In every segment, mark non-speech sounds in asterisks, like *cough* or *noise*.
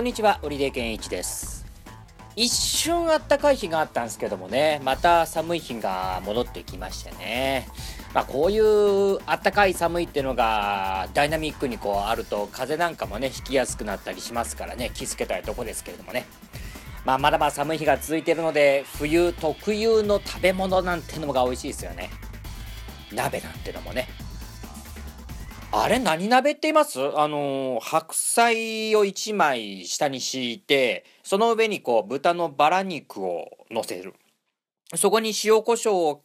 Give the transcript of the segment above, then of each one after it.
こんにちは、織出健一です。一瞬あったかい日があったんですけどもね、また寒い日が戻ってきましてね。まあこういうあったかい寒いっていうのがダイナミックにこうあると風なんかもね、引きやすくなったりしますからね、気付けたいとこですけれどもね。まあまだまだ寒い日が続いてるので、冬特有の食べ物なんてのが美味しいですよね。鍋なんてのもね。あれ何鍋って言います？あの白菜を1枚下に敷いてその上にこう豚のバラ肉を乗せる。そこに塩コショウを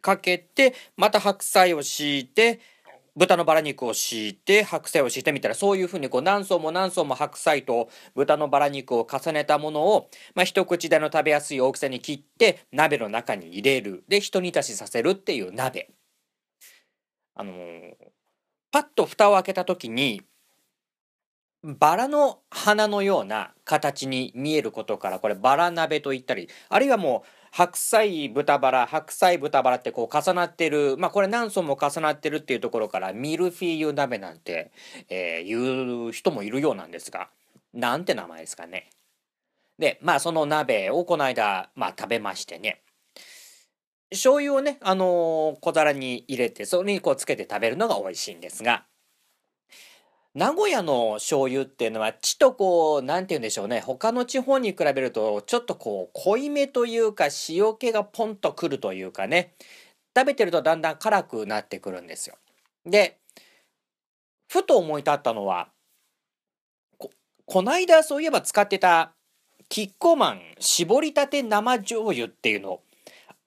かけてまた白菜を敷いて豚のバラ肉を敷いて白菜を敷いてみたらそういうふうにこう何層も何層も白菜と豚のバラ肉を重ねたものを、まあ、一口大の食べやすい大きさに切って鍋の中に入れる。で一煮立ちさせるっていう鍋。あのーパッと蓋を開けた時にバラの花のような形に見えることからこれバラ鍋と言ったりあるいはもう白菜豚バラ白菜豚バラってこう重なってるまあこれ何層も重なってるっていうところからミルフィーユ鍋なんて、えー言う人もいるようなんですがなんて名前ですかね。でまあその鍋をこの間、まあ、食べましてね醤油をね、あのー小皿に入れて、それにこうつけて食べるのが美味しいんですが、名古屋の醤油っていうのは、ちとこう、なんて言うんでしょうね、他の地方に比べると、ちょっとこう、濃いめというか、塩気がポンとくるというかね、食べてるとだんだん辛くなってくるんですよ。で、ふと思い立ったのは、こ、こないだそういえば使ってた、キッコーマン絞りたて生醤油っていうのを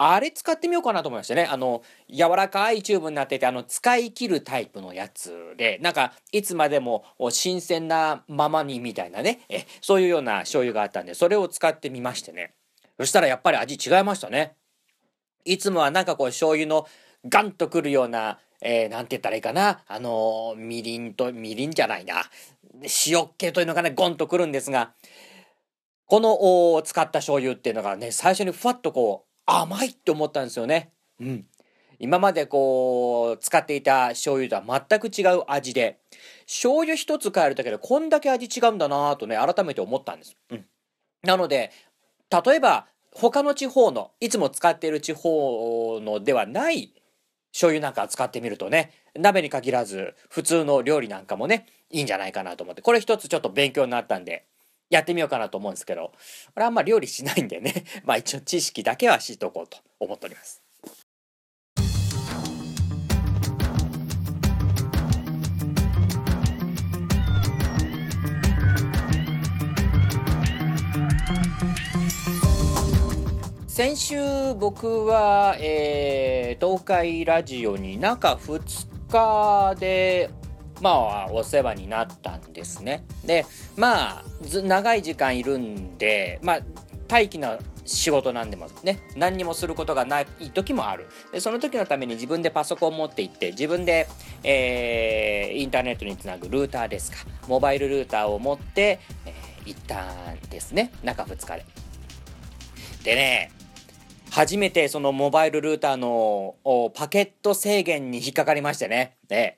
あれ使ってみようかなと思いましたね。あの、柔らかいチューブになってて、あの、使い切るタイプのやつで、なんか、いつまでも新鮮なままにみたいなね、え、そういうような醤油があったんで、それを使ってみましてね。そしたらやっぱり味違いましたね。いつもはなんかこう、醤油のガンとくるような、えーなんて言ったらいいかな。あのみりんと、みりんじゃないな。塩っ気というのがね、ゴンとくるんですが、この使った醤油っていうのがね、最初にふわっとこう、甘いって思ったんですよね。うん。今までこう、使っていた醤油とは全く違う味で、醤油一つ変えるだけでこんだけ味違うんだなぁとね、改めて思ったんです。うん。なので、例えば、他の地方の、いつも使っている地方のではない醤油なんか使ってみるとね、鍋に限らず、普通の料理なんかもね、いいんじゃないかなと思って、これ一つちょっと勉強になったんで、やってみようかなと思うんですけど、これあんま料理しないんでね、*laughs* まあ一応知識だけは知っとこうと思っております。先週僕は、えー東海ラジオに中2日でまあお世話になったんですね。でまあ長い時間いるんでまあ待機の仕事なんでもね何にもすることがない時もあるでその時のために自分でパソコンを持って行って自分で、えーインターネットにつなぐルーターですかモバイルルーターを持って、えー行ったんですね中2日で。でね初めてそのモバイルルーターのパケット制限に引っかかりましてね。で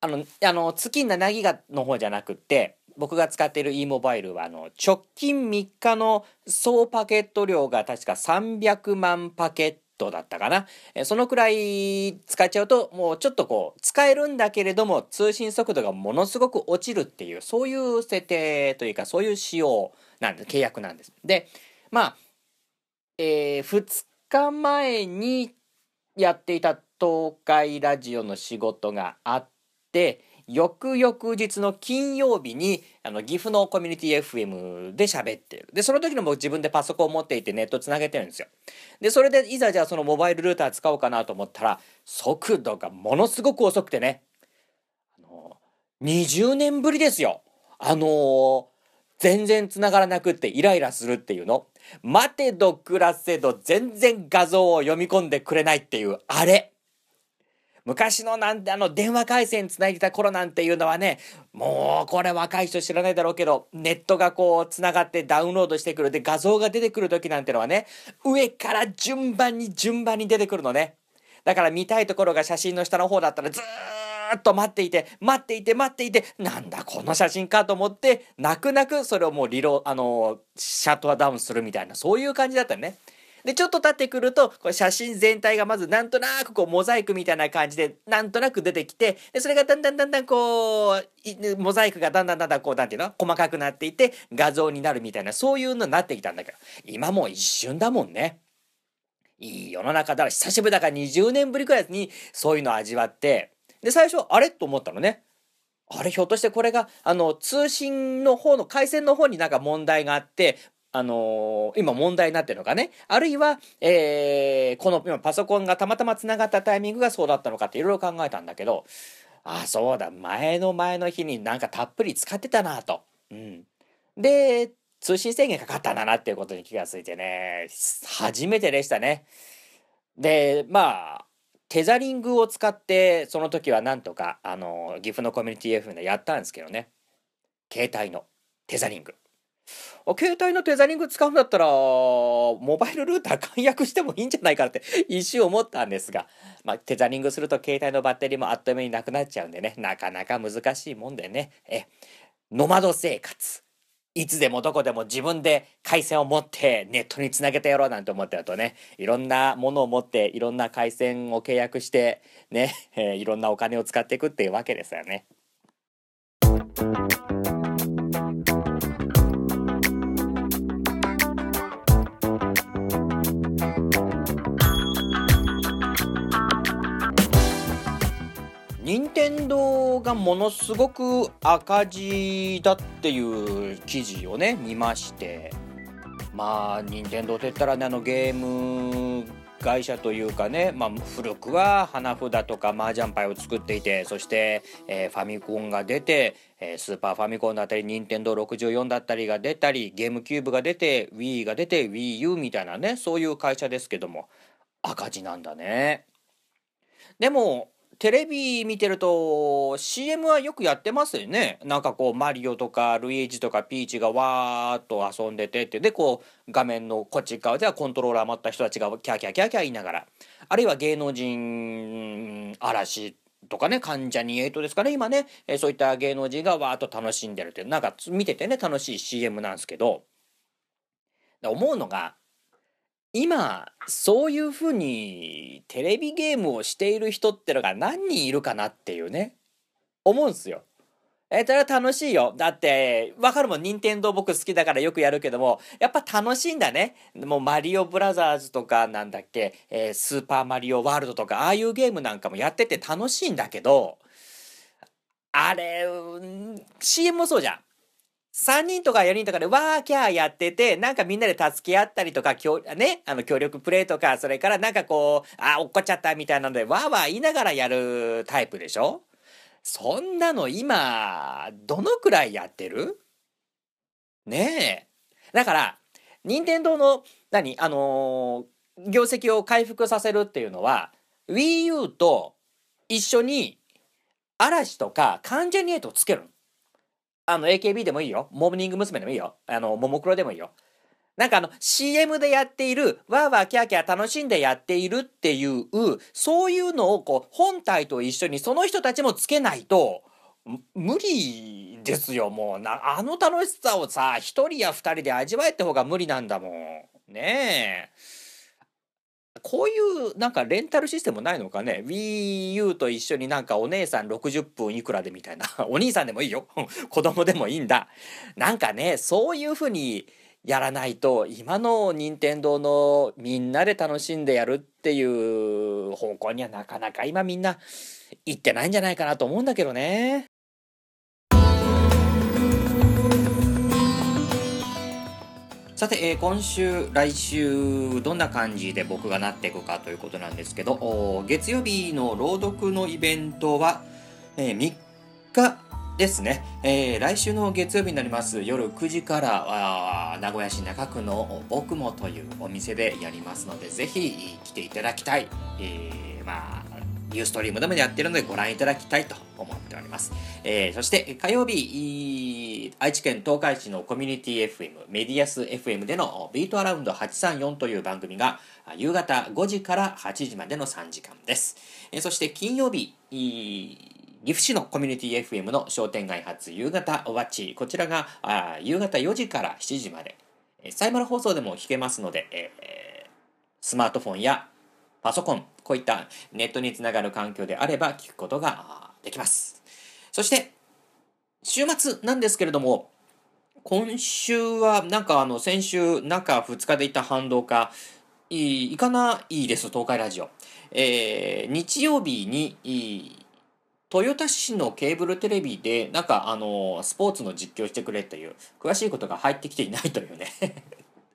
あの、あの、月なぎがの方じゃなくて、僕が使っている e モバイルは、あの、直近3日の総パケット量が確か300万パケットだったかな。そのくらい使っちゃうと、もうちょっとこう、使えるんだけれども、通信速度がものすごく落ちるっていう、そういう設定というか、そういう仕様なんです、契約なんです。で、まあ、え2日前にやっていた東海ラジオの仕事があって翌々日の金曜日にあの岐阜のコミュニティ FM で喋ってる。でその時の僕自分でパソコンを持っていてネットつなげてるんですよ。でそれでいざじゃあそのモバイルルーター使おうかなと思ったら速度がものすごく遅くてねあの20年ぶりですよ。あの全然繋がらなくってイライラするっていうの。待てど暮らせど全然画像を読み込んでくれないっていうあれ。昔のなんてあの電話回線つないでた頃なんていうのはねもうこれ若い人知らないだろうけどネットがこうつながってダウンロードしてくるで画像が出てくる時なんてのはね上から順番に順番に出てくるのねだから見たいところが写真の下の方だったらずっと待っていて、待っていて、待っていて、なんだこの写真かと思って、泣く泣くそれをもうリロ、あの、シャットダウンするみたいな、そういう感じだったよね。で、ちょっと経ってくると、これ写真全体がまずなんとなくこうモザイクみたいな感じで、なんとなく出てきて、で、それがだんだんだんだんこう、モザイクがだんだんだんだんこう、なんていうの？細かくなっていて、画像になるみたいな、そういうのになってきたんだけど、今もう一瞬だもんね。いい世の中だら久しぶりだから20年ぶりくらいにそういうのを味わって、で、最初、あれ？と思ったのね。あれ、ひょっとしてこれが、あの、通信の方の、回線の方になんか問題があって、あのー、今問題になってるのかね。あるいは、えー、この今パソコンがたまたま繋がったタイミングがそうだったのかっていろいろ考えたんだけど、ああ、そうだ、前の前の日になんかたっぷり使ってたなと。うん。で、通信制限かかったんだなっていうことに気がついてね、初めてでしたね。で、まあ、テザリングを使って、その時はなんとか、あの、岐阜のコミュニティ FM でやったんですけどね。携帯のテザリング。携帯のテザリング使うんだったら、モバイルルーター解約してもいいんじゃないかって一瞬思ったんですが、まあ、テザリングすると携帯のバッテリーもあっという間になくなっちゃうんでね、なかなか難しいもんでね、え、ノマド生活。いつでもどこでも自分で回線を持ってネットにつなげてやろうなんて思ってるとね、いろんなものを持っていろんな回線を契約してね、え、いろんなお金を使っていくっていうわけですよね。任天堂がものすごく赤字だっていう記事をね見ましてまあ任天堂って言ったらねあのゲーム会社というかね、まあ、古くは花札とか麻雀牌を作っていてそして、えー、ファミコンが出て、えー、スーパーファミコンだったり任天堂64だったりが出たりゲームキューブが出て Wii が出て WiiU みたいなねそういう会社ですけども赤字なんだね。でもテレビ見てると CM はよくやってますよね。なんかこうマリオとかルイージとかピーチがわーっと遊んでてって。でこう画面のこっち側ではコントローラー持った人たちがキャキャキャキャ言いながら。あるいは芸能人嵐とかね関ジャニ∞ですかね。今ね、そういった芸能人がわーっと楽しんでるってなんか見ててね楽しい CM なんですけど。思うのが今そういうふうにテレビゲームをしている人ってのが何人いるかなっていうね思うんすよ。えー、それは楽しいよ。だって、わかるもん。任天堂僕好きだからよくやるけども、やっぱ楽しいんだね。もうマリオブラザーズとかなんだっけ、えー、スーパーマリオワールドとか、ああいうゲームなんかもやってて楽しいんだけど、あれ、CM もそうじゃん。3人とか4人とかでワーキャーやってて、なんかみんなで助け合ったりとか、ね、あの協力プレイとか、それからなんかこう、あ、落っこっちゃったみたいなので、わーわー言いながらやるタイプでしょ？そんなの今、どのくらいやってる？ねえ。だから、任天堂の、何あのー、業績を回復させるっていうのは、Wii U と一緒に嵐とか関ジャニエイトをつけるの。あの、AKB でもいいよ。モーニング娘。でもいいよ。あの、ももクロでもいいよ。なんかあの、CM でやっている、わーわーキャーキャー楽しんでやっているっていう、そういうのをこう、本体と一緒にその人たちもつけないと、無理ですよ、もう。な、あの楽しさをさ、一人や二人で味わえって方が無理なんだもん。ねえ。こういうなんかレンタルシステムないのかね ?WiiU と一緒になんかお姉さん60分いくらでみたいな。*laughs* お兄さんでもいいよ。*laughs* 子供でもいいんだ。なんかね、そういうふうにやらないと、今の任天堂のみんなで楽しんでやるっていう方向にはなかなか今みんな行ってないんじゃないかなと思うんだけどね。さて、えー、今週、来週、どんな感じで僕がなっていくかということなんですけど、月曜日の朗読のイベントは、えー、3日ですね、えー、来週の月曜日になります。夜9時から名古屋市中区の僕もというお店でやりますのでぜひ来ていただきたい、えー、まあユーストリームでもやってるのでご覧いただきたいと思っております。えー、そして火曜日、愛知県東海市のコミュニティ FM、メディアス FM でのビートアラウンド834という番組が夕方5時から8時までの3時間です。えー、そして金曜日、岐阜市のコミュニティ FM の商店街発夕方おばち、こちらがあ夕方4時から7時まで、サイマル放送でも聞けますので、えー、スマートフォンやパソコン、こういったネットにつながる環境であれば聞くことができます。そして、週末なんですけれども、今週はなんかあの先週中2日でいた反動か、いかないいです、東海ラジオ。えー、日曜日に、豊田市のケーブルテレビで、なんかあの、スポーツの実況してくれという、詳しいことが入ってきていないというね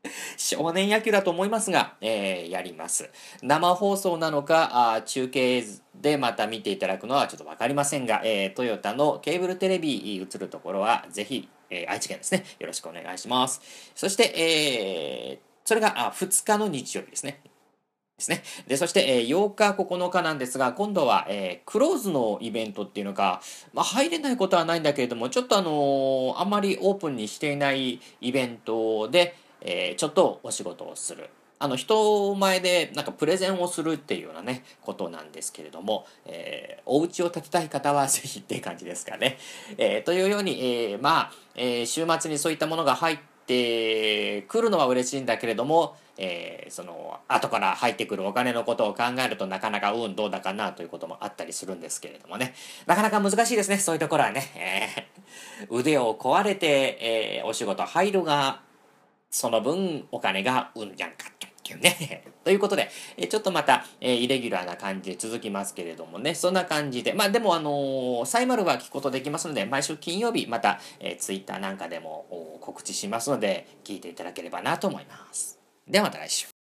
*laughs* 少年野球だと思いますが、えー、やります。生放送なのか、あ中継でまた見ていただくのはちょっとわかりませんが、えー、トヨタのケーブルテレビ映るところは、ぜひ、えー、愛知県ですね、よろしくお願いします。そして、えー、それがあ2日の日曜日ですね。ですね。で、そして、えー、8日、9日なんですが、今度は、えー、クローズのイベントっていうのが、まあ、入れないことはないんだけれども、ちょっとあのー、あんまりオープンにしていないイベントで、えー、ちょっとお仕事をする。あの人前でなんかプレゼンをするっていうようなねことなんですけれども、えー、お家を建てたい方はぜひって感じですかね。えー、というように、えー、まあ、え、週末にそういったものが入ってくるのは嬉しいんだけれども、えー、その後から入ってくるお金のことを考えるとなかなかうんどうだかなということもあったりするんですけれどもねなかなか難しいですねそういうところはね、えー、腕を壊れて、えー、お仕事入るがその分お金がうんじゃんかっていうね。*laughs* ということで、えちょっとまた、えイレギュラーな感じで続きますけれどもね、そんな感じで、まあでもあの、サイマルは聞くことできますので、毎週金曜日また、えー、ツイッターなんかでも告知しますので、聞いていただければなと思います。ではまた来週。